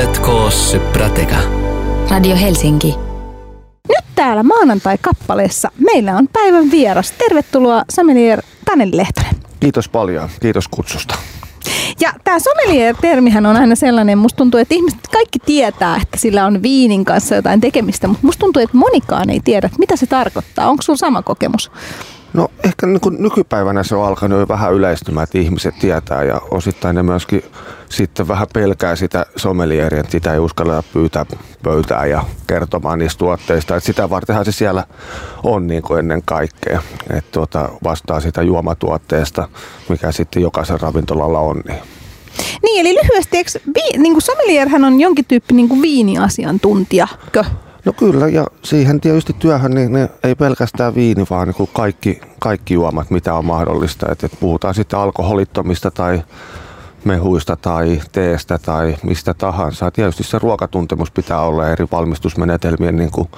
Kuuletko Syprateka? Radio Helsinki. Nyt täällä maanantai-kappaleessa meillä on päivän vieras. Tervetuloa sommelier Taneli Lehtonen. Kiitos paljon. Kiitos kutsusta. Ja tämä sommelier-termihän on aina sellainen, musta tuntuu, että ihmiset kaikki tietää, että sillä on viinin kanssa jotain tekemistä, mutta musta tuntuu, että monikaan ei tiedä, mitä se tarkoittaa. Onko sulla sama kokemus? No ehkä niin kuin nykypäivänä se on alkanut vähän yleistymään, että ihmiset tietää ja osittain ne myöskin sitten vähän pelkää sitä sommelieria, että sitä ei uskalla pyytää pöytää ja kertomaan niistä tuotteista. Että sitä vartenhan se siellä on niin kuin ennen kaikkea, että tuota, vastaa sitä juomatuotteesta, mikä sitten jokaisen ravintolalla on. Niin. Niin, eli lyhyesti, eikö, vi, niin kuin on jonkin tyyppi niin kuin viiniasiantuntijako? No kyllä, ja siihen tietysti työhön niin ne ei pelkästään viini, vaan niin kuin kaikki, kaikki juomat, mitä on mahdollista. Et, et puhutaan sitten alkoholittomista tai mehuista tai teestä tai mistä tahansa. Tietysti se ruokatuntemus pitää olla eri valmistusmenetelmien, niin kuin,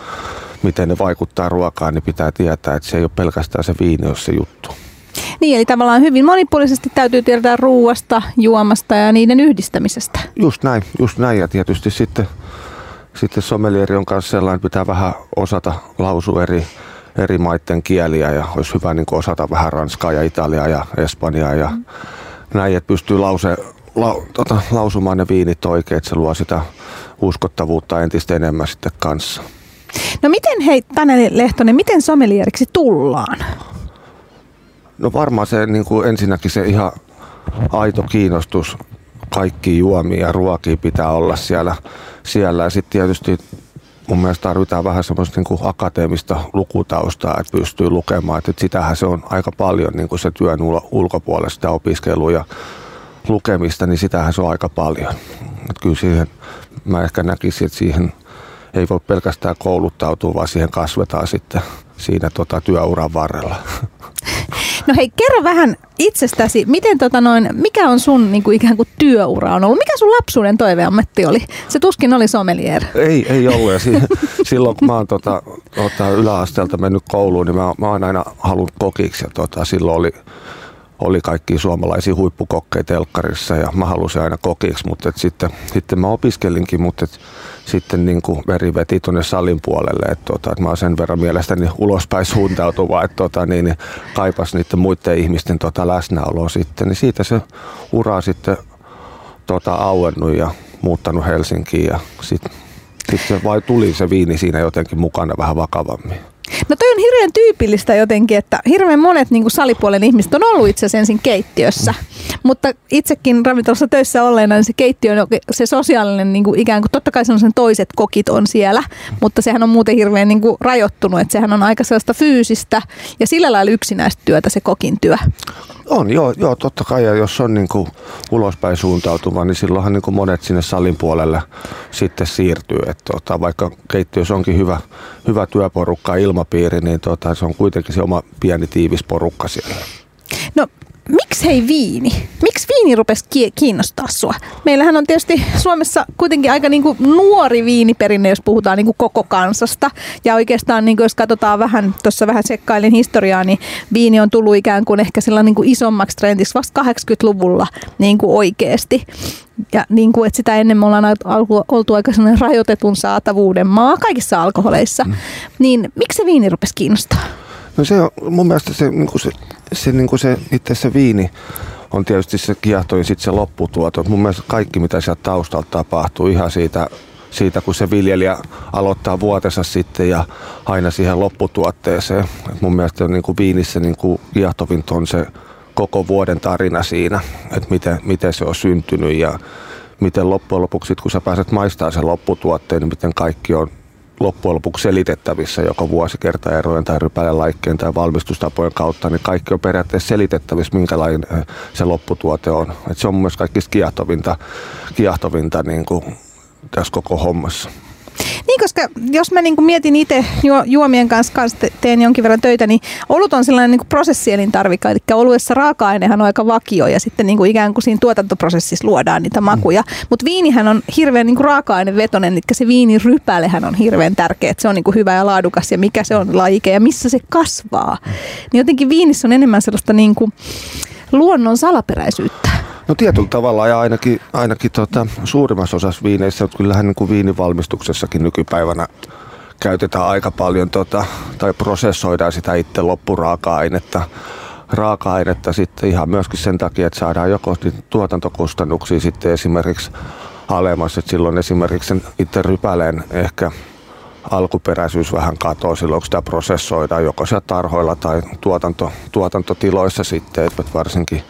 miten ne vaikuttaa ruokaan, niin pitää tietää, että se ei ole pelkästään se viini, jos se juttu. Niin, eli tavallaan hyvin monipuolisesti täytyy tietää ruuasta, juomasta ja niiden yhdistämisestä. Just näin, just näin. Ja tietysti sitten sitten sommelieri on kanssa sellainen, että pitää vähän osata lausua eri, eri maiden kieliä ja olisi hyvä niin osata vähän ranskaa ja italiaa ja espanjaa ja mm. näin, että pystyy lause, la, tota, lausumaan ne viinit oikein, että se luo sitä uskottavuutta entistä enemmän sitten kanssa. No miten hei Taneli Lehtonen, miten sommelieriksi tullaan? No varmaan se niin kuin ensinnäkin se ihan aito kiinnostus kaikki juomia ja ruokia pitää olla siellä. siellä. Ja sitten tietysti mun mielestä tarvitaan vähän semmoista niin akateemista lukutaustaa, että pystyy lukemaan. Että sitähän se on aika paljon niin kuin se työn ulkopuolella sitä opiskelua ja lukemista, niin sitähän se on aika paljon. Että kyllä siihen, mä ehkä näkisin, että siihen ei voi pelkästään kouluttautua, vaan siihen kasvetaan sitten siinä tota, työuran varrella. No hei, kerro vähän itsestäsi, miten tota noin, mikä on sun niin kuin ikään kuin työura on ollut? Mikä sun lapsuuden toiveammatti oli? Se tuskin oli sommelier. Ei, ei ollut. Ja si- silloin kun mä oon tota, tota, yläasteelta mennyt kouluun, niin mä, mä oon aina halunnut kokiksi. Ja tota, silloin oli, oli kaikki suomalaisia huippukokkeja telkkarissa ja mä halusin aina kokiksi, mutta et sitten, sitten mä opiskelinkin, mutta et sitten niin kuin veri veti tuonne salin puolelle, että, tota, että mä oon sen verran mielestäni ulospäin suuntautuva, että tota, niin, niin kaipas niiden muiden ihmisten tota, läsnäoloa sitten, niin siitä se ura sitten tota, auennut ja muuttanut Helsinkiin ja sitten sit se vai tuli se viini siinä jotenkin mukana vähän vakavammin. No toi on hirveän tyypillistä jotenkin, että hirveän monet niin kuin salipuolen ihmiset on ollut itse ensin keittiössä. Mutta itsekin ravintolassa töissä olleena, niin se keittiö, se sosiaalinen niin kuin ikään kuin, totta kai sen toiset kokit on siellä, mutta sehän on muuten hirveän niin kuin rajoittunut, että sehän on aika sellaista fyysistä ja sillä lailla yksinäistä työtä se kokin työ. On, joo, joo totta kai. Ja jos on niin kuin ulospäin suuntautuva, niin silloinhan niin kuin monet sinne salin puolelle sitten siirtyy. Että tota, vaikka keittiössä onkin hyvä, hyvä työporukka ilmapiiri, niin tota, se on kuitenkin se oma pieni tiivis porukka siellä. Miksi hei viini? Miksi viini rupesi kiinnostaa sua? Meillähän on tietysti Suomessa kuitenkin aika niinku nuori viiniperinne, jos puhutaan niinku koko kansasta. Ja oikeastaan niinku jos katsotaan vähän, tuossa vähän sekkailin historiaa, niin viini on tullut ikään kuin ehkä sillä niinku isommaksi trendiksi vasta 80-luvulla niinku oikeasti. Ja niin kuin, että sitä ennen me ollaan oltu aika sellainen rajoitetun saatavuuden maa kaikissa alkoholeissa. Mm. Niin miksi se viini rupesi kiinnostaa? No se on mun mielestä se, niin se, se, niin se itse se viini on tietysti se kiehtoin sitten se lopputuoto. Mun mielestä kaikki mitä sieltä taustalta tapahtuu ihan siitä, siitä kun se viljelijä aloittaa vuotensa sitten ja aina siihen lopputuotteeseen. Et mun mielestä niin kuin viinissä niin kuin kiehtovinta on se koko vuoden tarina siinä, että miten, miten se on syntynyt ja miten loppujen lopuksi, kun sä pääset maistamaan sen lopputuotteen, niin miten kaikki on loppujen lopuksi selitettävissä joko vuosikertaerojen tai rypälelaikkeen tai valmistustapojen kautta, niin kaikki on periaatteessa selitettävissä, minkälainen se lopputuote on. Et se on mielestä kaikista kiehtovinta, kiehtovinta niin kuin tässä koko hommassa. Niin, koska jos mä niin mietin itse juo, juomien kanssa, kanssa teen jonkin verran töitä, niin olut on sellainen niin prosessielintarvike, eli oluessa raaka-ainehan on aika vakio ja sitten niin kuin ikään kuin siinä tuotantoprosessissa luodaan niitä makuja. Mm. Mutta viinihän on hirveän niin raaka-ainevetonen, eli se viinirypälehän on hirveän tärkeä, että se on niin kuin hyvä ja laadukas ja mikä se on lajike ja missä se kasvaa. Niin jotenkin viinissä on enemmän sellaista niin kuin luonnon salaperäisyyttä. No tietyllä tavalla ja ainakin, ainakin tota, suurimmassa osassa viineissä, että kyllähän niin kuin viinivalmistuksessakin nykypäivänä käytetään aika paljon tota, tai prosessoidaan sitä itse loppuraaka-ainetta raaka-ainetta sitten ihan myöskin sen takia, että saadaan joko tuotantokustannuksia sitten esimerkiksi alemmas, että silloin esimerkiksi sen itse rypäleen ehkä alkuperäisyys vähän katoaa silloin, kun sitä prosessoidaan joko siellä tarhoilla tai tuotanto, tuotantotiloissa sitten, että varsinkin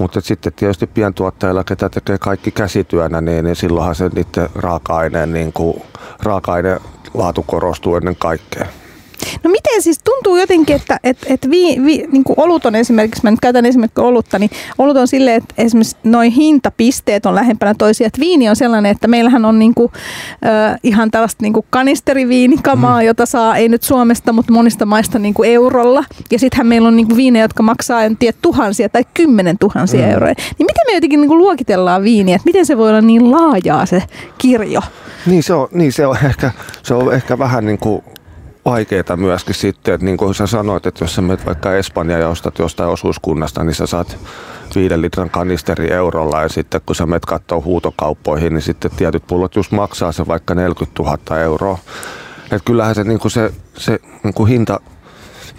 mutta sitten tietysti pientuottajilla, ketä tekee kaikki käsityönä, niin, niin silloinhan se niiden raaka-aineen, niin kuin, raaka-aineen laatu korostuu ennen kaikkea. No miten siis tuntuu jotenkin, että et, et vi, vi, niin kuin olut on esimerkiksi, mä nyt käytän esimerkiksi olutta, niin olut on silleen, että esimerkiksi noin hintapisteet on lähempänä toisia. Että viini on sellainen, että meillähän on niin kuin, äh, ihan tällaista niin kuin kanisteriviinikamaa, mm. jota saa ei nyt Suomesta, mutta monista maista niin kuin eurolla. Ja sittenhän meillä on niin kuin viinejä, jotka maksaa en tiedä tuhansia tai kymmenen tuhansia mm. euroja. Niin miten me jotenkin niin kuin luokitellaan viiniä, että miten se voi olla niin laajaa se kirjo? Niin se on, niin se on, ehkä, se on ehkä vähän niin kuin vaikeaa myöskin sitten, että niin kuin sä sanoit, että jos sä menet vaikka Espanja ja ostat jostain osuuskunnasta, niin sä saat viiden litran kanisteri eurolla ja sitten kun sä menet katsoa huutokauppoihin, niin sitten tietyt pullot just maksaa se vaikka 40 000 euroa. Että kyllähän se, niin kuin se, se niin kuin hinta,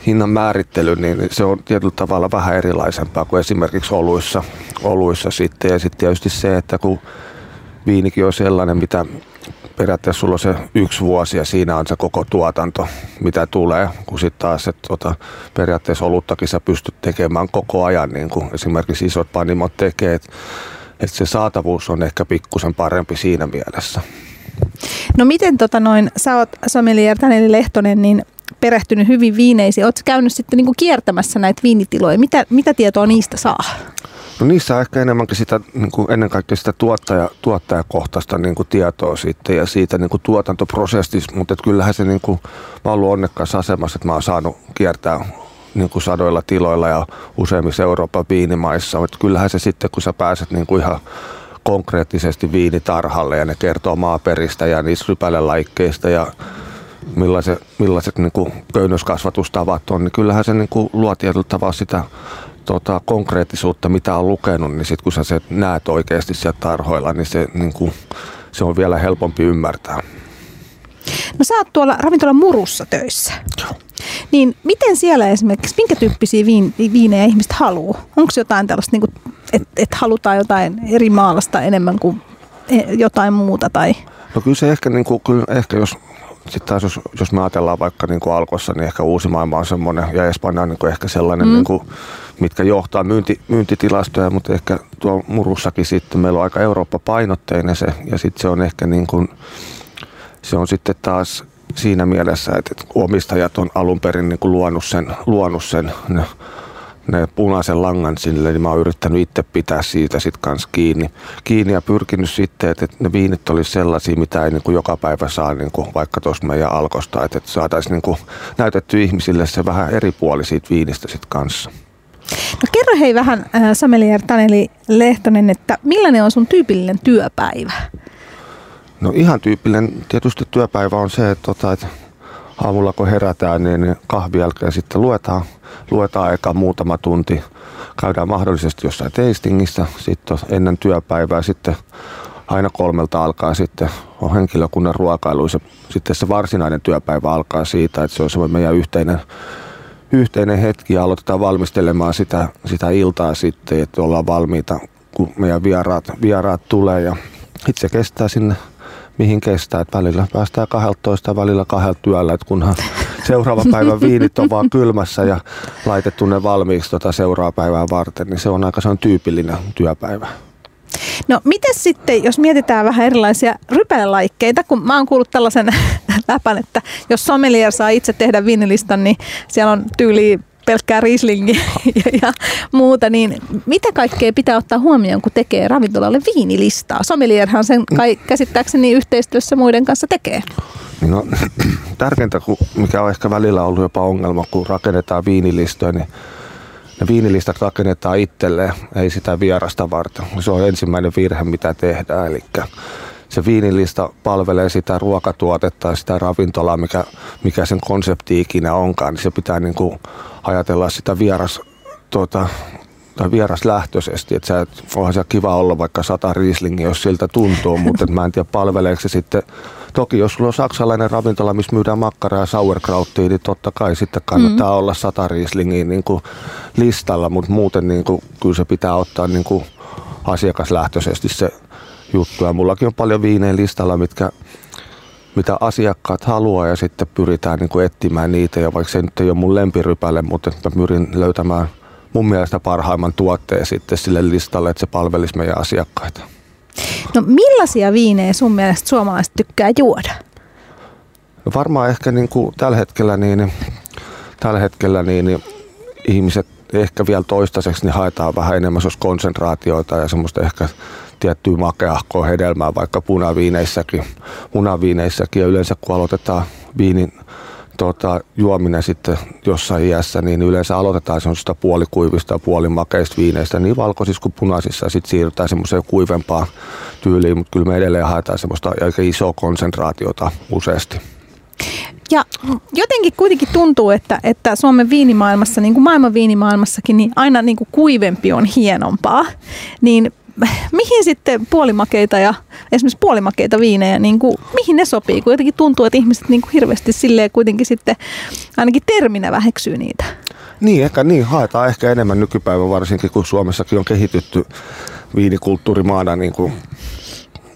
hinnan määrittely, niin se on tietyllä tavalla vähän erilaisempaa kuin esimerkiksi oluissa, oluissa sitten. Ja sitten tietysti se, että kun viinikin on sellainen, mitä periaatteessa sulla on se yksi vuosi ja siinä on se koko tuotanto, mitä tulee, kun sitten taas että tota, periaatteessa oluttakin sä pystyt tekemään koko ajan, niin kuin esimerkiksi isot panimot tekee, että et se saatavuus on ehkä pikkusen parempi siinä mielessä. No miten tota noin, sä oot sommelier Taneli Lehtonen, niin perehtynyt hyvin viineisiin. Oletko käynyt sitten niin kuin kiertämässä näitä viinitiloja? Mitä, mitä tietoa niistä saa? No niissä on ehkä enemmänkin sitä, niin kuin ennen kaikkea sitä tuottaja, tuottajakohtaista niin kuin tietoa sitten ja siitä niin kuin tuotantoprosessista, mutta että kyllähän se, niin kuin, mä ollut onnekkaassa asemassa, että mä oon saanut kiertää niin kuin sadoilla tiloilla ja useimmissa Euroopan viinimaissa. Että kyllähän se sitten, kun sä pääset niin kuin ihan konkreettisesti viinitarhalle ja ne kertoo maaperistä ja niistä rypälelaikkeista ja millaiset, millaiset niin kuin köynnöskasvatustavat on, niin kyllähän se niin kuin luo tietyllä tavalla sitä tota, konkreettisuutta, mitä on lukenut, niin sitten kun sä se näet oikeasti sieltä tarhoilla, niin se, niin kuin, se on vielä helpompi ymmärtää. No sä oot tuolla ravintolan murussa töissä. Joo. Niin miten siellä esimerkiksi, minkä tyyppisiä viin, viinejä ihmiset haluaa? Onko jotain tällaista, niin että et halutaan jotain eri maalasta enemmän kuin e, jotain muuta? Tai? No kyllä se ehkä, niin kuin, kyllä ehkä jos sitten taas jos, jos me ajatellaan vaikka niin kuin Alkossa, niin ehkä uusi maailma on semmoinen, ja Espanja on niin kuin ehkä sellainen, mm. niin kuin, mitkä johtaa myynti, myyntitilastoja, mutta ehkä tuo Murussakin sitten meillä on aika Eurooppa-painotteinen se, ja sitten se on ehkä niin kuin, se on sitten taas siinä mielessä, että omistajat on alun perin niin kuin luonut sen, luonut sen ne, ne punaisen langan sille, niin mä oon yrittänyt itse pitää siitä sitten kanssa kiinni, kiinni ja pyrkinyt sitten, että, ne viinit olisi sellaisia, mitä ei niin kuin joka päivä saa niin kuin vaikka tuossa meidän alkosta, että, saataisiin niin kuin näytetty ihmisille se vähän eri puoli siitä viinistä sitten kanssa. No kerro hei vähän, äh, Samelier Taneli Lehtonen, että millainen on sun tyypillinen työpäivä? No ihan tyypillinen tietysti työpäivä on se, että, tota, että aamulla kun herätään, niin kahvi jälkeen sitten luetaan, luetaan eka muutama tunti. Käydään mahdollisesti jossain tastingissa sitten ennen työpäivää sitten aina kolmelta alkaa sitten on henkilökunnan ruokailu. Sitten se varsinainen työpäivä alkaa siitä, että se on semmoinen meidän yhteinen, yhteinen hetki ja aloitetaan valmistelemaan sitä, sitä iltaa sitten, että ollaan valmiita, kun meidän vieraat, vieraat tulee ja itse kestää sinne mihin kestää. Että välillä päästään 12 välillä kahdelta työllä, että kunhan seuraava päivän viinit on vaan kylmässä ja laitettu ne valmiiksi tota seuraavaa päivää varten, niin se on aika se on tyypillinen työpäivä. No miten sitten, jos mietitään vähän erilaisia rypälelaikkeita, kun mä oon kuullut tällaisen läpän, että jos sommelier saa itse tehdä viinilistan, niin siellä on tyyli pelkkää Rieslingiä ja, ja muuta, niin mitä kaikkea pitää ottaa huomioon, kun tekee ravintolalle viinilistaa? Sommelierhan sen kai, käsittääkseni yhteistyössä muiden kanssa tekee. No, tärkeintä, mikä on ehkä välillä ollut jopa ongelma, kun rakennetaan viinilistoja, niin ne viinilistat rakennetaan itselleen, ei sitä vierasta varten. Se on ensimmäinen virhe, mitä tehdään. Eli se viinilista palvelee sitä ruokatuotetta ja sitä ravintolaa, mikä, mikä sen konsepti ikinä onkaan, niin se pitää niin kuin ajatella sitä vieras tuota, tai vieraslähtöisesti. Että sä, onhan se kiva olla vaikka sata riislingiä, jos siltä tuntuu, mutta mä en tiedä palveleeko se sitten Toki jos sulla on saksalainen ravintola, missä myydään makkaraa ja sauerkrauttia, niin totta kai sitten kannattaa mm. olla sata riislingiä niin kuin listalla, mutta muuten niin kuin, kyllä se pitää ottaa niin kuin asiakaslähtöisesti se juttu. Ja mullakin on paljon viineen listalla, mitkä, mitä asiakkaat haluaa ja sitten pyritään niin kuin etsimään niitä. Ja vaikka se nyt ei ole mun lempirypäle, mutta mä pyrin löytämään mun mielestä parhaimman tuotteen sitten sille listalle, että se palvelisi meidän asiakkaita. No millaisia viinejä sun mielestä suomalaiset tykkää juoda? No varmaan ehkä niin kuin tällä hetkellä, niin, tällä hetkellä niin, niin ihmiset ehkä vielä toistaiseksi niin haetaan vähän enemmän konsentraatioita ja semmoista ehkä tiettyä makeahkoa hedelmää vaikka punaviineissäkin. Punaviineissäkin ja yleensä kun aloitetaan viinin tota, juominen sitten jossain iässä, niin yleensä aloitetaan semmoisista puolikuivista ja puolimakeista viineistä, niin valkoisissa kuin punaisissa, ja sitten siirrytään semmoiseen kuivempaan tyyliin, mutta kyllä me edelleen haetaan semmoista aika isoa konsentraatiota useasti. Ja jotenkin kuitenkin tuntuu, että, että Suomen viinimaailmassa, niin kuin maailman viinimaailmassakin, niin aina niin kuin kuivempi on hienompaa. Niin mihin sitten puolimakeita ja esimerkiksi puolimakeita viinejä, niin kuin, mihin ne sopii? Kun jotenkin tuntuu, että ihmiset niin kuin hirveästi silleen kuitenkin sitten ainakin terminä väheksyy niitä. Niin, ehkä niin. Haetaan ehkä enemmän nykypäivän varsinkin, kun Suomessakin on kehitytty viinikulttuurimaana niin kuin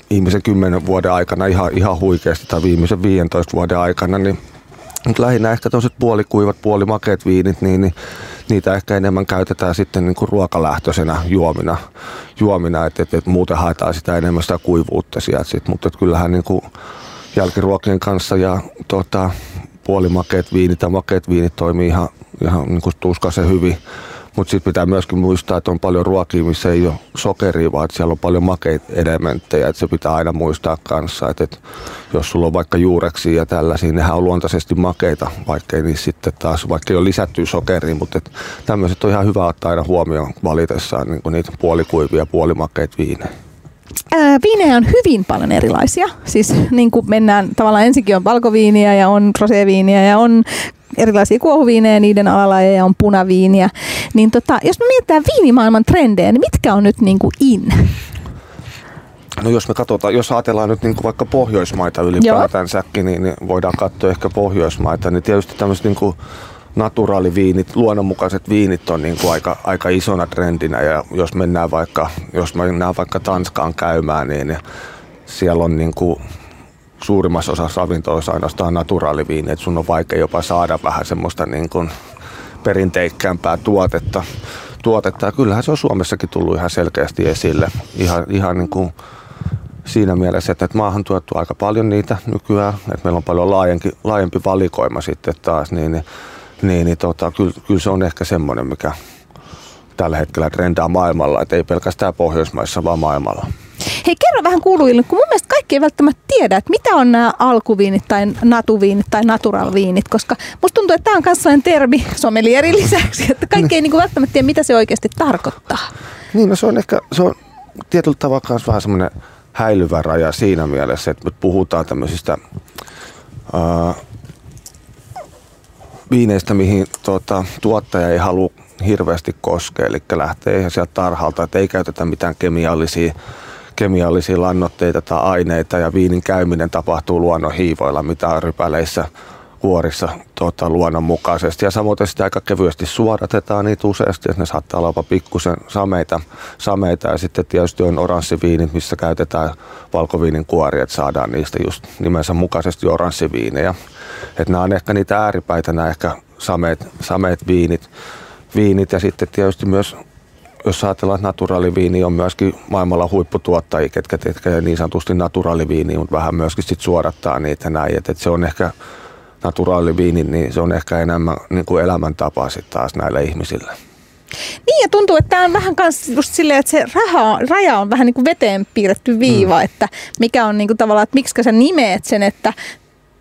ihmisen kymmenen vuoden aikana ihan, ihan huikeasti tai viimeisen 15 vuoden aikana, niin mutta lähinnä ehkä toiset puolikuivat, puolimakeet viinit, niin, niin niitä ehkä enemmän käytetään sitten niin kuin ruokalähtöisenä juomina, juomina että et, et muuten haetaan sitä enemmän sitä kuivuutta sieltä sit, mutta kyllähän niin kuin jälkiruokien kanssa ja tota, puolimakeet viinit ja makeet viinit toimii ihan, ihan niin kuin tuskaisen hyvin mutta sitten pitää myöskin muistaa, että on paljon ruokia, missä ei ole sokeria, vaan siellä on paljon makeita elementtejä. Että se pitää aina muistaa kanssa, että, että jos sulla on vaikka juureksi ja tällaisia, nehän on luontaisesti makeita, vaikka ei niissä sitten taas, vaikka ei ole lisätty sokeria, mutta tämmöiset on ihan hyvä ottaa aina huomioon valitessaan niin niitä puolikuivia, puolimakeita viinejä. Viinejä on hyvin paljon erilaisia. Siis niin kuin mennään, tavallaan ensinnäkin on valkoviiniä ja on roséviiniä ja on erilaisia kuohuviinejä, niiden alalajeja on punaviiniä. Niin tota, jos me mietitään viinimaailman trendejä, niin mitkä on nyt niin kuin in? No jos me katsotaan, jos ajatellaan nyt niin kuin vaikka Pohjoismaita ylipäätänsäkin, niin, niin voidaan katsoa ehkä Pohjoismaita, niin tietysti tämmöiset niin kuin naturaaliviinit, luonnonmukaiset viinit on niin kuin aika, aika isona trendinä ja jos mennään vaikka, jos mennään vaikka Tanskaan käymään, niin siellä on niin kuin suurimmassa osassa ravintoloissa ainoastaan naturaaliviini, että sun on vaikea jopa saada vähän semmoista niin kuin perinteikkäämpää tuotetta. tuotetta. Ja kyllähän se on Suomessakin tullut ihan selkeästi esille. Ihan, ihan niin kuin siinä mielessä, että maahan tuettu aika paljon niitä nykyään, että meillä on paljon laajempi, laajempi valikoima sitten taas, niin, niin, niin, niin tota, kyllä, kyllä se on ehkä semmoinen, mikä tällä hetkellä trendaa maailmalla, että ei pelkästään Pohjoismaissa, vaan maailmalla. Hei, kerro vähän kuuluille, kun mun mielestä kaikki ei välttämättä tiedä, että mitä on nämä alkuviinit tai natuviinit tai naturalviinit, koska musta tuntuu, että tämä on myös sellainen termi somelierin lisäksi, että kaikki ei niin kuin välttämättä tiedä, mitä se oikeasti tarkoittaa. Niin, no se on ehkä, se on tietyllä tavalla myös vähän semmoinen häilyvä raja siinä mielessä, että me puhutaan tämmöisistä uh, viineistä, mihin tuota, tuottaja ei halua hirveästi koskea, eli lähtee sieltä tarhalta, että ei käytetä mitään kemiallisia kemiallisia lannoitteita tai aineita. Ja viinin käyminen tapahtuu luonnon hiivoilla, mitä rypäleissä kuorissa tuota, luonnonmukaisesti. Ja samoin sitä aika kevyesti suodatetaan niitä useasti, että ne saattaa olla pikkusen sameita, sameita. Ja sitten tietysti on oranssiviinit, missä käytetään valkoviinin kuori, että saadaan niistä just nimensä mukaisesti oranssiviinejä. Että nämä on ehkä niitä ääripäitä, nämä ehkä sameet, sameet viinit, viinit ja sitten tietysti myös jos ajatellaan, että naturaaliviini on myöskin maailmalla huipputuottajia, ketkä tekee niin sanotusti naturaaliviini, mutta vähän myöskin sit suodattaa niitä näin. Että et se on ehkä naturaaliviini, niin se on ehkä enemmän niin kuin elämäntapa sitten taas näille ihmisille. Niin ja tuntuu, että tämä on vähän kans just silleen, että se raha, raja on vähän niin kuin veteen piirretty viiva, mm. että mikä on niin kuin tavallaan, että miksi sä nimeet sen, että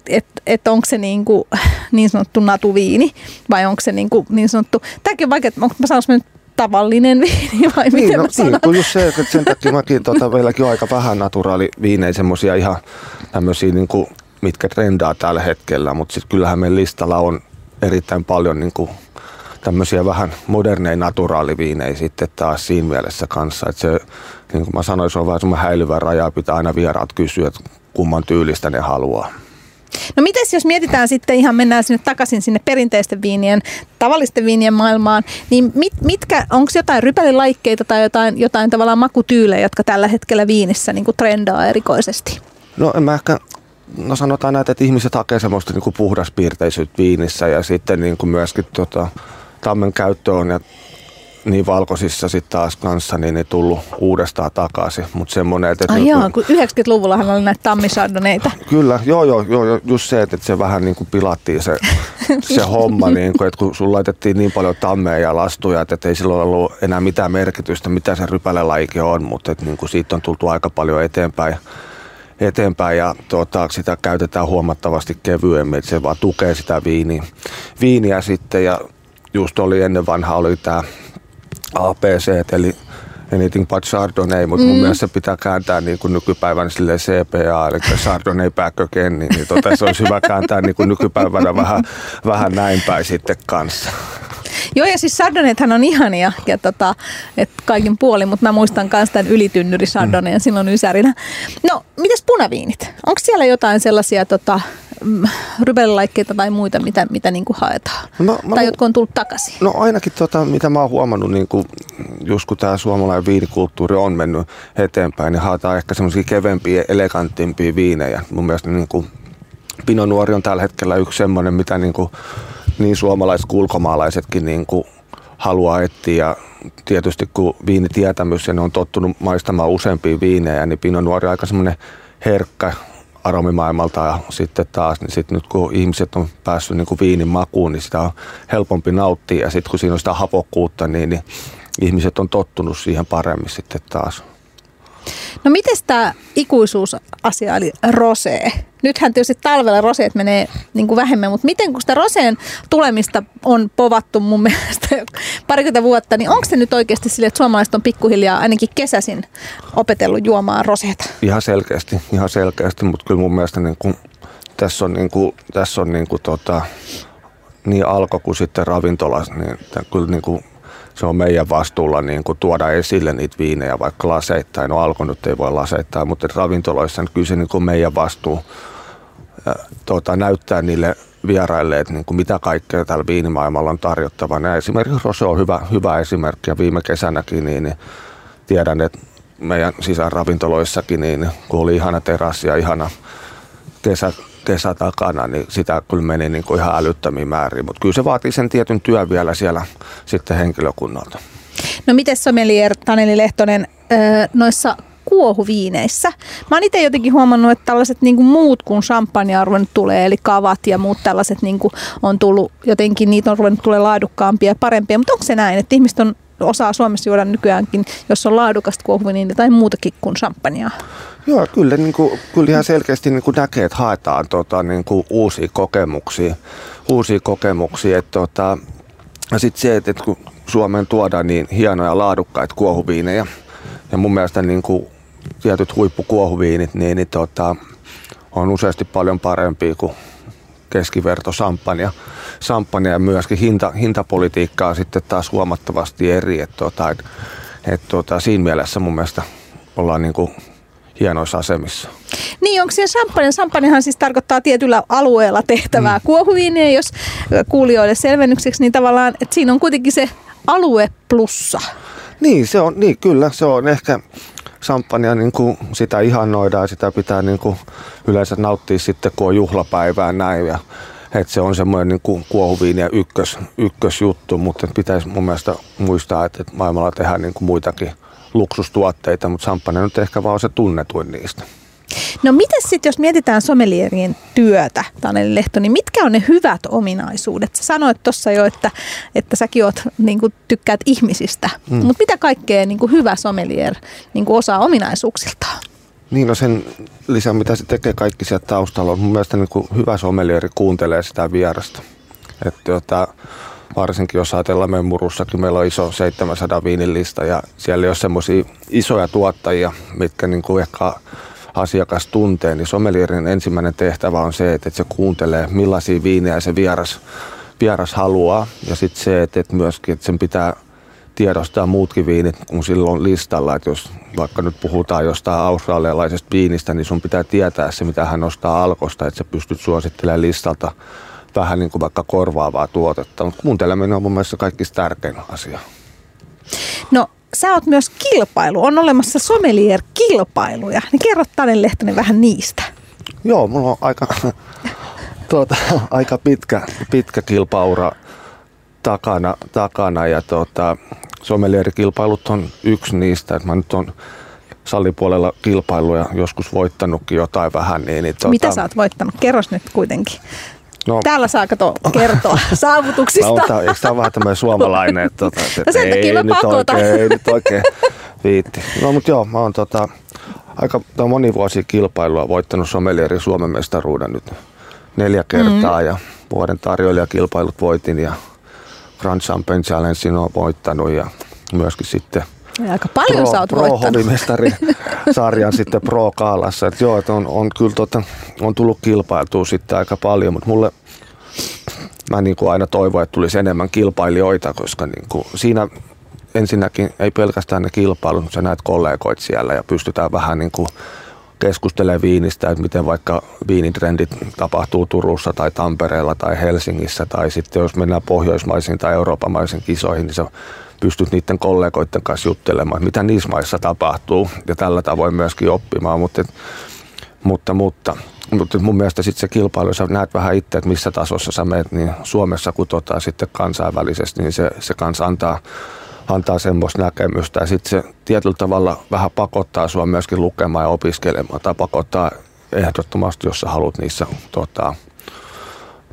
että et onko se niin, kuin, niin sanottu natuviini vai onko se niin, kuin, niin sanottu, tämäkin on vaikea, onko mä sanoisin nyt tavallinen viini vai niin, miten no, mä sanon? Niin, kun just se, että sen takia mäkin tota, meilläkin on aika vähän naturaaliviinejä, semmoisia ihan tämmöisiä, niin kuin, mitkä trendaa tällä hetkellä, mutta sitten kyllähän meidän listalla on erittäin paljon niin kuin, tämmöisiä vähän moderneja naturaaliviinejä sitten taas siinä mielessä kanssa. Että se, niin kuin mä sanoin, se on vähän semmoinen häilyvä raja, pitää aina vieraat kysyä, että kumman tyylistä ne haluaa. No mites jos mietitään sitten ihan mennään sinne takaisin sinne perinteisten viinien, tavallisten viinien maailmaan, niin mit, mitkä, onko jotain rypälilaikkeita tai jotain, jotain tavallaan makutyylejä, jotka tällä hetkellä viinissä niin kuin trendaa erikoisesti? No en mä ehkä no sanotaan näitä, että ihmiset hakee semmoista niin kuin puhdaspiirteisyyttä viinissä ja sitten niin kuin myöskin tota, tammen käyttö on ja niin valkoisissa sitten taas kanssa, niin ne tullut uudestaan takaisin. Mutta semmoinen, että... Ai joo, kun 90-luvullahan oli näitä tammisardoneita. Kyllä, joo, joo, joo, just se, että se vähän niin kuin pilattiin se, se homma, niin kuin, että kun sun laitettiin niin paljon tammeja ja lastuja, että ei silloin ollut enää mitään merkitystä, mitä se rypälelaike on, mutta että niin kuin siitä on tultu aika paljon eteenpäin eteenpäin ja tuota, sitä käytetään huomattavasti kevyemmin, että se vaan tukee sitä viiniä, viiniä sitten. Ja just oli ennen vanha oli tämä APC, eli anything but Chardonnay, mutta mm. mun mielestä se pitää kääntää niin kuin nykypäivänä sille CPA, eli Chardonnay back again, niin, niin tota, se olisi hyvä kääntää niin kuin nykypäivänä vähän, vähän näin päin sitten kanssa. Joo, ja siis Chardonnaythan on ihania ja tota, et kaikin puolin, mutta mä muistan myös tämän ylitynnyri Chardonnayn mm. silloin Ysärinä. No, mitäs punaviinit? Onko siellä jotain sellaisia tota, mm, rybellilaikkeita tai muita, mitä, mitä niin kuin haetaan? No, tai lu- jotka on tullut takaisin? No ainakin tota, mitä mä oon huomannut, niin kuin, just kun tämä suomalainen viinikulttuuri on mennyt eteenpäin, niin haetaan ehkä semmoisia kevempiä, elegantimpia viinejä. Mun mielestä niin kuin, Pinot Nuori on tällä hetkellä yksi semmoinen, mitä niin kuin, niin suomalaiset kuin ulkomaalaisetkin niin kuin haluaa etsiä. Ja tietysti kun viinitietämys ja ne on tottunut maistamaan useampia viinejä, niin Pinot Nuori on aika semmoinen herkkä aromimaailmalta ja sitten taas, niin sitten nyt kun ihmiset on päässyt niin kuin viinin makuun, niin sitä on helpompi nauttia ja sitten kun siinä on sitä hapokkuutta, niin, niin ihmiset on tottunut siihen paremmin sitten taas. No miten tämä ikuisuusasia eli rosee? Nythän tietysti talvella roseet menee niin kuin vähemmän, mutta miten kun sitä roseen tulemista on povattu mun mielestä parikymmentä vuotta, niin onko se nyt oikeasti sille, että suomalaiset on pikkuhiljaa ainakin kesäsin opetellut juomaan roseeta? Ihan selkeästi, ihan selkeästi, mutta kyllä mun mielestä niin kuin, tässä on, niin kuin, tässä on niin, kuin, tota, niin alko kuin sitten ravintola, niin kyllä niin kuin se on meidän vastuulla niin kuin tuoda esille niitä viinejä vaikka laseittain. No alko nyt ei voi laseittain, mutta ravintoloissa niin kyllä se niin kuin meidän vastuu tuota, näyttää niille vieraille, että niin kuin mitä kaikkea täällä viinimaailmalla on tarjottavana. Esimerkiksi Rose on hyvä, hyvä esimerkki ja viime kesänäkin niin, niin tiedän, että meidän sisäravintoloissakin, niin kun oli ihana terassi ja ihana kesä, kesä takana, niin sitä kyllä meni niin kuin ihan älyttömiin määrin. Mutta kyllä se vaatii sen tietyn työn vielä siellä sitten henkilökunnalta. No miten sommelier Taneli Lehtonen noissa kuohuviineissä. Mä oon itse jotenkin huomannut, että tällaiset niin kuin muut kuin champagne on ruvennut tulee, eli kavat ja muut tällaiset niin kuin on tullut jotenkin, niitä on ruvennut tulee laadukkaampia ja parempia. Mutta onko se näin, että ihmiset on osaa Suomessa juoda nykyäänkin, jos on laadukasta kuohuviiniä tai muutakin kuin champagnea? Joo, kyllä, niin kuin, kyllä ihan selkeästi niin kuin näkee, että haetaan tota, niin kuin uusia kokemuksia. Uusia kokemuksia että, tota, sitten se, että, että kun Suomeen tuodaan niin hienoja laadukkaita kuohuviinejä, ja mun mielestä niin kuin tietyt huippukuohuviinit, niin, niin tota, on useasti paljon parempia kuin keskiverto sampania. sampania ja myöskin hinta, hintapolitiikka on sitten taas huomattavasti eri. Että tota, et, et tota, siinä mielessä mun mielestä ollaan niin kuin hienoissa asemissa. Niin, onko se champagne? Champagnehan siis tarkoittaa tietyllä alueella tehtävää mm. kuohuviiniä, jos kuulijoille selvennykseksi, niin tavallaan, että siinä on kuitenkin se alue plussa. Niin, se on, niin kyllä, se on ehkä champagnea niin kuin sitä ihannoidaan, sitä pitää niin kuin yleensä nauttia sitten, kun on juhlapäivää näin. Ja, että se on semmoinen niin kuin kuohuviini ja ykkös, ykkösjuttu, mutta pitäisi mun mielestä muistaa, että maailmalla tehdään niin kuin muitakin luksustuotteita, mutta champagne nyt ehkä vaan on se tunnetuin niistä. No miten sitten, jos mietitään somelierien työtä, Taneli Lehto, niin mitkä on ne hyvät ominaisuudet? Sä sanoit tuossa jo, että, että säkin oot, niin kuin, tykkäät ihmisistä, mm. mutta mitä kaikkea niin kuin hyvä somelier niin kuin osaa ominaisuuksiltaan? Niin, no sen lisän, mitä se tekee kaikki sieltä taustalla, on mun mielestä niin kuin hyvä sommelieri kuuntelee sitä vierasta. Että jota, varsinkin jos ajatellaan meidän murussakin, meillä on iso 700 viinin lista ja siellä ei ole semmoisia isoja tuottajia, mitkä niin kuin ehkä asiakas tuntee, niin sommelierin ensimmäinen tehtävä on se, että se kuuntelee millaisia viinejä se vieras, vieras haluaa. Ja sitten se, että, myöskin, että sen pitää tiedostaa muutkin viinit kun silloin listalla. Että jos vaikka nyt puhutaan jostain australialaisesta viinistä, niin sun pitää tietää se, mitä hän ostaa alkosta, että sä pystyt suosittelemaan listalta vähän niin kuin vaikka korvaavaa tuotetta. Mutta kuunteleminen on mun mielestä kaikista tärkein asia. No sä oot myös kilpailu. On olemassa sommelier-kilpailuja. Niin kerro Tanel Lehtonen vähän niistä. Joo, mulla on aika, tuota, aika pitkä, pitkä kilpaura takana, takana ja tuota, sommelier-kilpailut on yksi niistä. Että mä nyt on sallipuolella kilpailuja joskus voittanutkin jotain vähän. Niin, niin tuota, Mitä sä oot voittanut? Kerros nyt kuitenkin. No, Täällä saa kato kertoa saavutuksista. No, tämä, eikö tämä ole vähän tämmöinen suomalainen? Että, tota, että, no sen takia ei, mä nyt oikein, ei nyt oikein viitti. No mutta joo, mä oon tota, aika moni vuosi kilpailua voittanut sommelierin Suomen mestaruuden nyt neljä kertaa mm. ja vuoden tarjoilijakilpailut voitin ja Grand Champion Challenge on voittanut ja myöskin sitten aika paljon pro, sä oot pro sarjan sitten Pro Kaalassa. Et joo, et on, on, kyllä tota, on tullut kilpailtua sitten aika paljon, mutta mulle mä niin kuin aina toivon, että tulisi enemmän kilpailijoita, koska niin kuin siinä ensinnäkin ei pelkästään ne kilpailut, mutta sä näet kollegoit siellä ja pystytään vähän niin kuin keskustelemaan viinistä, että miten vaikka viinitrendit tapahtuu Turussa tai Tampereella tai Helsingissä tai sitten jos mennään pohjoismaisiin tai eurooppamaisiin kisoihin, niin sä pystyt niiden kollegoiden kanssa juttelemaan, mitä niissä maissa tapahtuu. Ja tällä tavoin myöskin oppimaan, mutta, mutta, mutta, mutta mun mielestä sitten se kilpailu, sä näet vähän itse, että missä tasossa sä menet, niin Suomessa kuin tota, sitten kansainvälisesti, niin se, se kanssa antaa antaa semmoista näkemystä. Ja sitten se tietyllä tavalla vähän pakottaa sua myöskin lukemaan ja opiskelemaan. Tai pakottaa ehdottomasti, jos sä haluat niissä tota,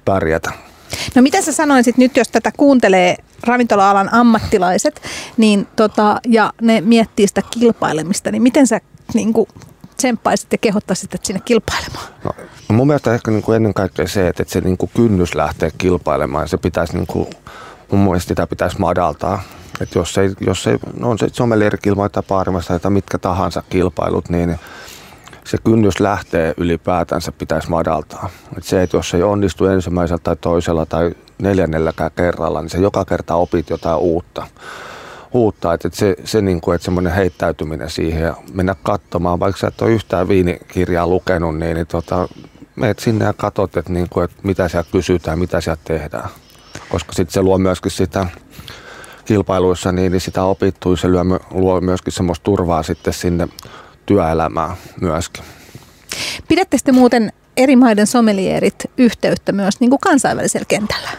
pärjätä. No mitä sä sanoisit nyt, jos tätä kuuntelee ravintola-alan ammattilaiset niin tota, ja ne miettii sitä kilpailemista, niin miten sä niin kuin, tsemppaisit ja kehottaisit että sinne kilpailemaan? No, mun mielestä ehkä niin kuin ennen kaikkea se, että, että se niin kuin kynnys lähtee kilpailemaan. Se pitäisi, niin kuin, mun mielestä sitä pitäisi madaltaa. Että jos ei, jos ei no on se sommelier-kilpailu tai paarimassa tai mitkä tahansa kilpailut, niin se kynnys lähtee ylipäätänsä pitäisi madaltaa. Et se, että jos ei onnistu ensimmäisellä tai toisella tai neljännelläkään kerralla, niin se joka kerta opit jotain uutta. uutta. Että et se, se niin kuin, että semmoinen heittäytyminen siihen ja mennä katsomaan, vaikka sä et ole yhtään viinikirjaa lukenut, niin, niin tota, meet sinne ja katsot, että, niin kuin, että mitä siellä kysytään, mitä siellä tehdään. Koska sitten se luo myöskin sitä kilpailuissa, niin, niin sitä opittuu, se luo myöskin semmoista turvaa sitten sinne työelämää myöskin. Pidätte sitten muuten eri maiden sommelierit yhteyttä myös niin kuin kansainvälisellä kentällä?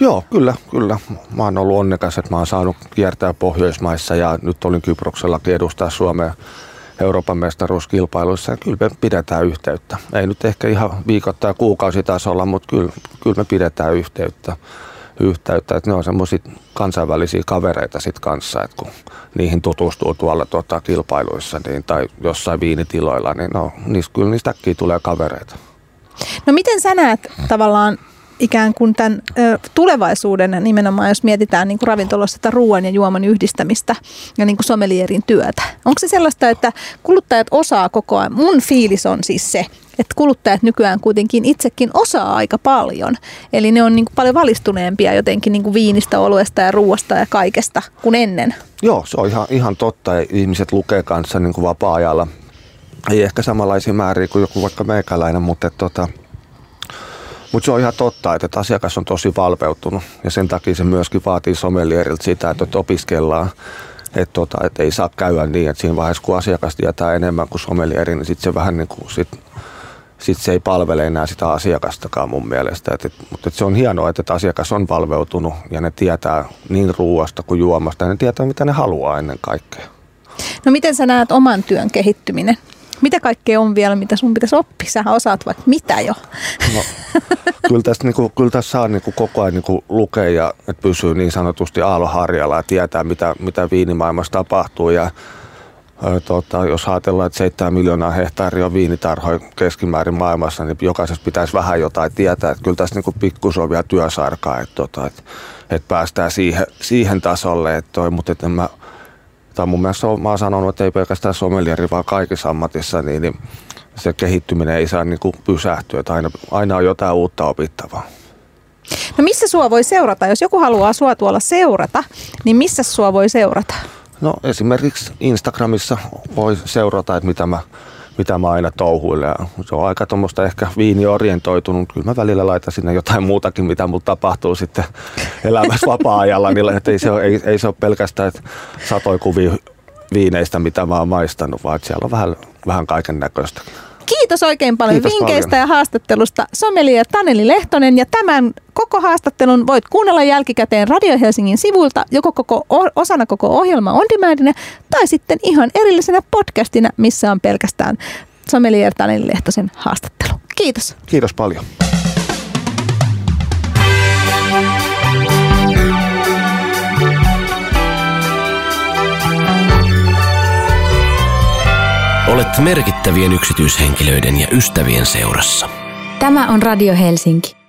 Joo, kyllä, kyllä. Mä oon ollut onnekas, että mä oon saanut kiertää Pohjoismaissa ja nyt olin Kyproksellakin edustaa Suomea Euroopan mestaruuskilpailuissa ja kyllä me pidetään yhteyttä. Ei nyt ehkä ihan viikoittain kuukausitasolla, mutta kyllä, kyllä me pidetään yhteyttä yhteyttä. Että ne on semmoisia kansainvälisiä kavereita sit kanssa, että kun niihin tutustuu tuolla tuota, kilpailuissa niin, tai jossain viinitiloilla, niin no, niistä, kyllä niistäkin tulee kavereita. No miten sä näet tavallaan ikään kuin tämän tulevaisuuden nimenomaan, jos mietitään niin kuin ravintolassa sitä ruoan ja juoman yhdistämistä ja niin kuin sommelierin työtä. Onko se sellaista, että kuluttajat osaa koko ajan? Mun fiilis on siis se, että kuluttajat nykyään kuitenkin itsekin osaa aika paljon. Eli ne on niin kuin paljon valistuneempia jotenkin niin kuin viinistä, oluesta ja ruoasta ja kaikesta kuin ennen. Joo, se on ihan, ihan totta. Ihmiset lukee kanssa niin kuin vapaa-ajalla. Ei ehkä samanlaisia määriä kuin joku vaikka meikäläinen, mutta tota, mutta se on ihan totta, että asiakas on tosi valveutunut ja sen takia se myöskin vaatii sommelieriltä sitä, että opiskellaan. Että tota, et ei saa käydä niin, että siinä vaiheessa kun asiakas tietää enemmän kuin sommelieri, niin sitten se vähän niin kuin sit, sit se ei palvele enää sitä asiakastakaan mun mielestä. Et, et, mutta et se on hienoa, että asiakas on valveutunut ja ne tietää niin ruuasta kuin juomasta ja ne tietää mitä ne haluaa ennen kaikkea. No miten sä näet oman työn kehittyminen? Mitä kaikkea on vielä, mitä sun pitäisi oppia? Sähän osaat vaikka mitä jo. No, kyllä, tässä, niin kuin, kyllä tässä saa niin kuin, koko ajan niin kuin, lukea ja että pysyy niin sanotusti aaloharjalla ja tietää, mitä, mitä viinimaailmassa tapahtuu. Ja, tota, jos ajatellaan, että 7 miljoonaa hehtaaria on viinitarhoja keskimäärin maailmassa, niin jokaisessa pitäisi vähän jotain tietää. Että kyllä tässä niin pikkusen on vielä työsarkaa, että, tota, että, että päästään siihen, siihen tasolle. Että toi, mutta että en mä tai mun mielestä mä oon sanonut, että ei pelkästään sommelieri, vaan kaikissa ammatissa, niin, niin se kehittyminen ei saa niin kuin pysähtyä, että aina, aina on jotain uutta opittavaa. No missä sua voi seurata? Jos joku haluaa sua tuolla seurata, niin missä sua voi seurata? No esimerkiksi Instagramissa voi seurata, että mitä mä, mitä mä aina touhuilen. Ja se on aika tuommoista ehkä viiniorientoitunut. Kyllä mä välillä laitan sinne jotain muutakin, mitä mulla tapahtuu sitten elämässä vapaa-ajalla. Niin että ei, se ole, ei, ei se ole pelkästään että satoi kuvia viineistä, mitä mä oon maistanut, vaan siellä on vähän, vähän kaiken näköistä. Kiitos oikein paljon Kiitos vinkkeistä paljon. ja haastattelusta sommelier Taneli Lehtonen ja tämän koko haastattelun voit kuunnella jälkikäteen Radio Helsingin sivuilta joko koko, osana koko ohjelma on demandina tai sitten ihan erillisenä podcastina, missä on pelkästään sommelier Taneli Lehtosen haastattelu. Kiitos. Kiitos paljon. Olet merkittävien yksityishenkilöiden ja ystävien seurassa. Tämä on Radio Helsinki.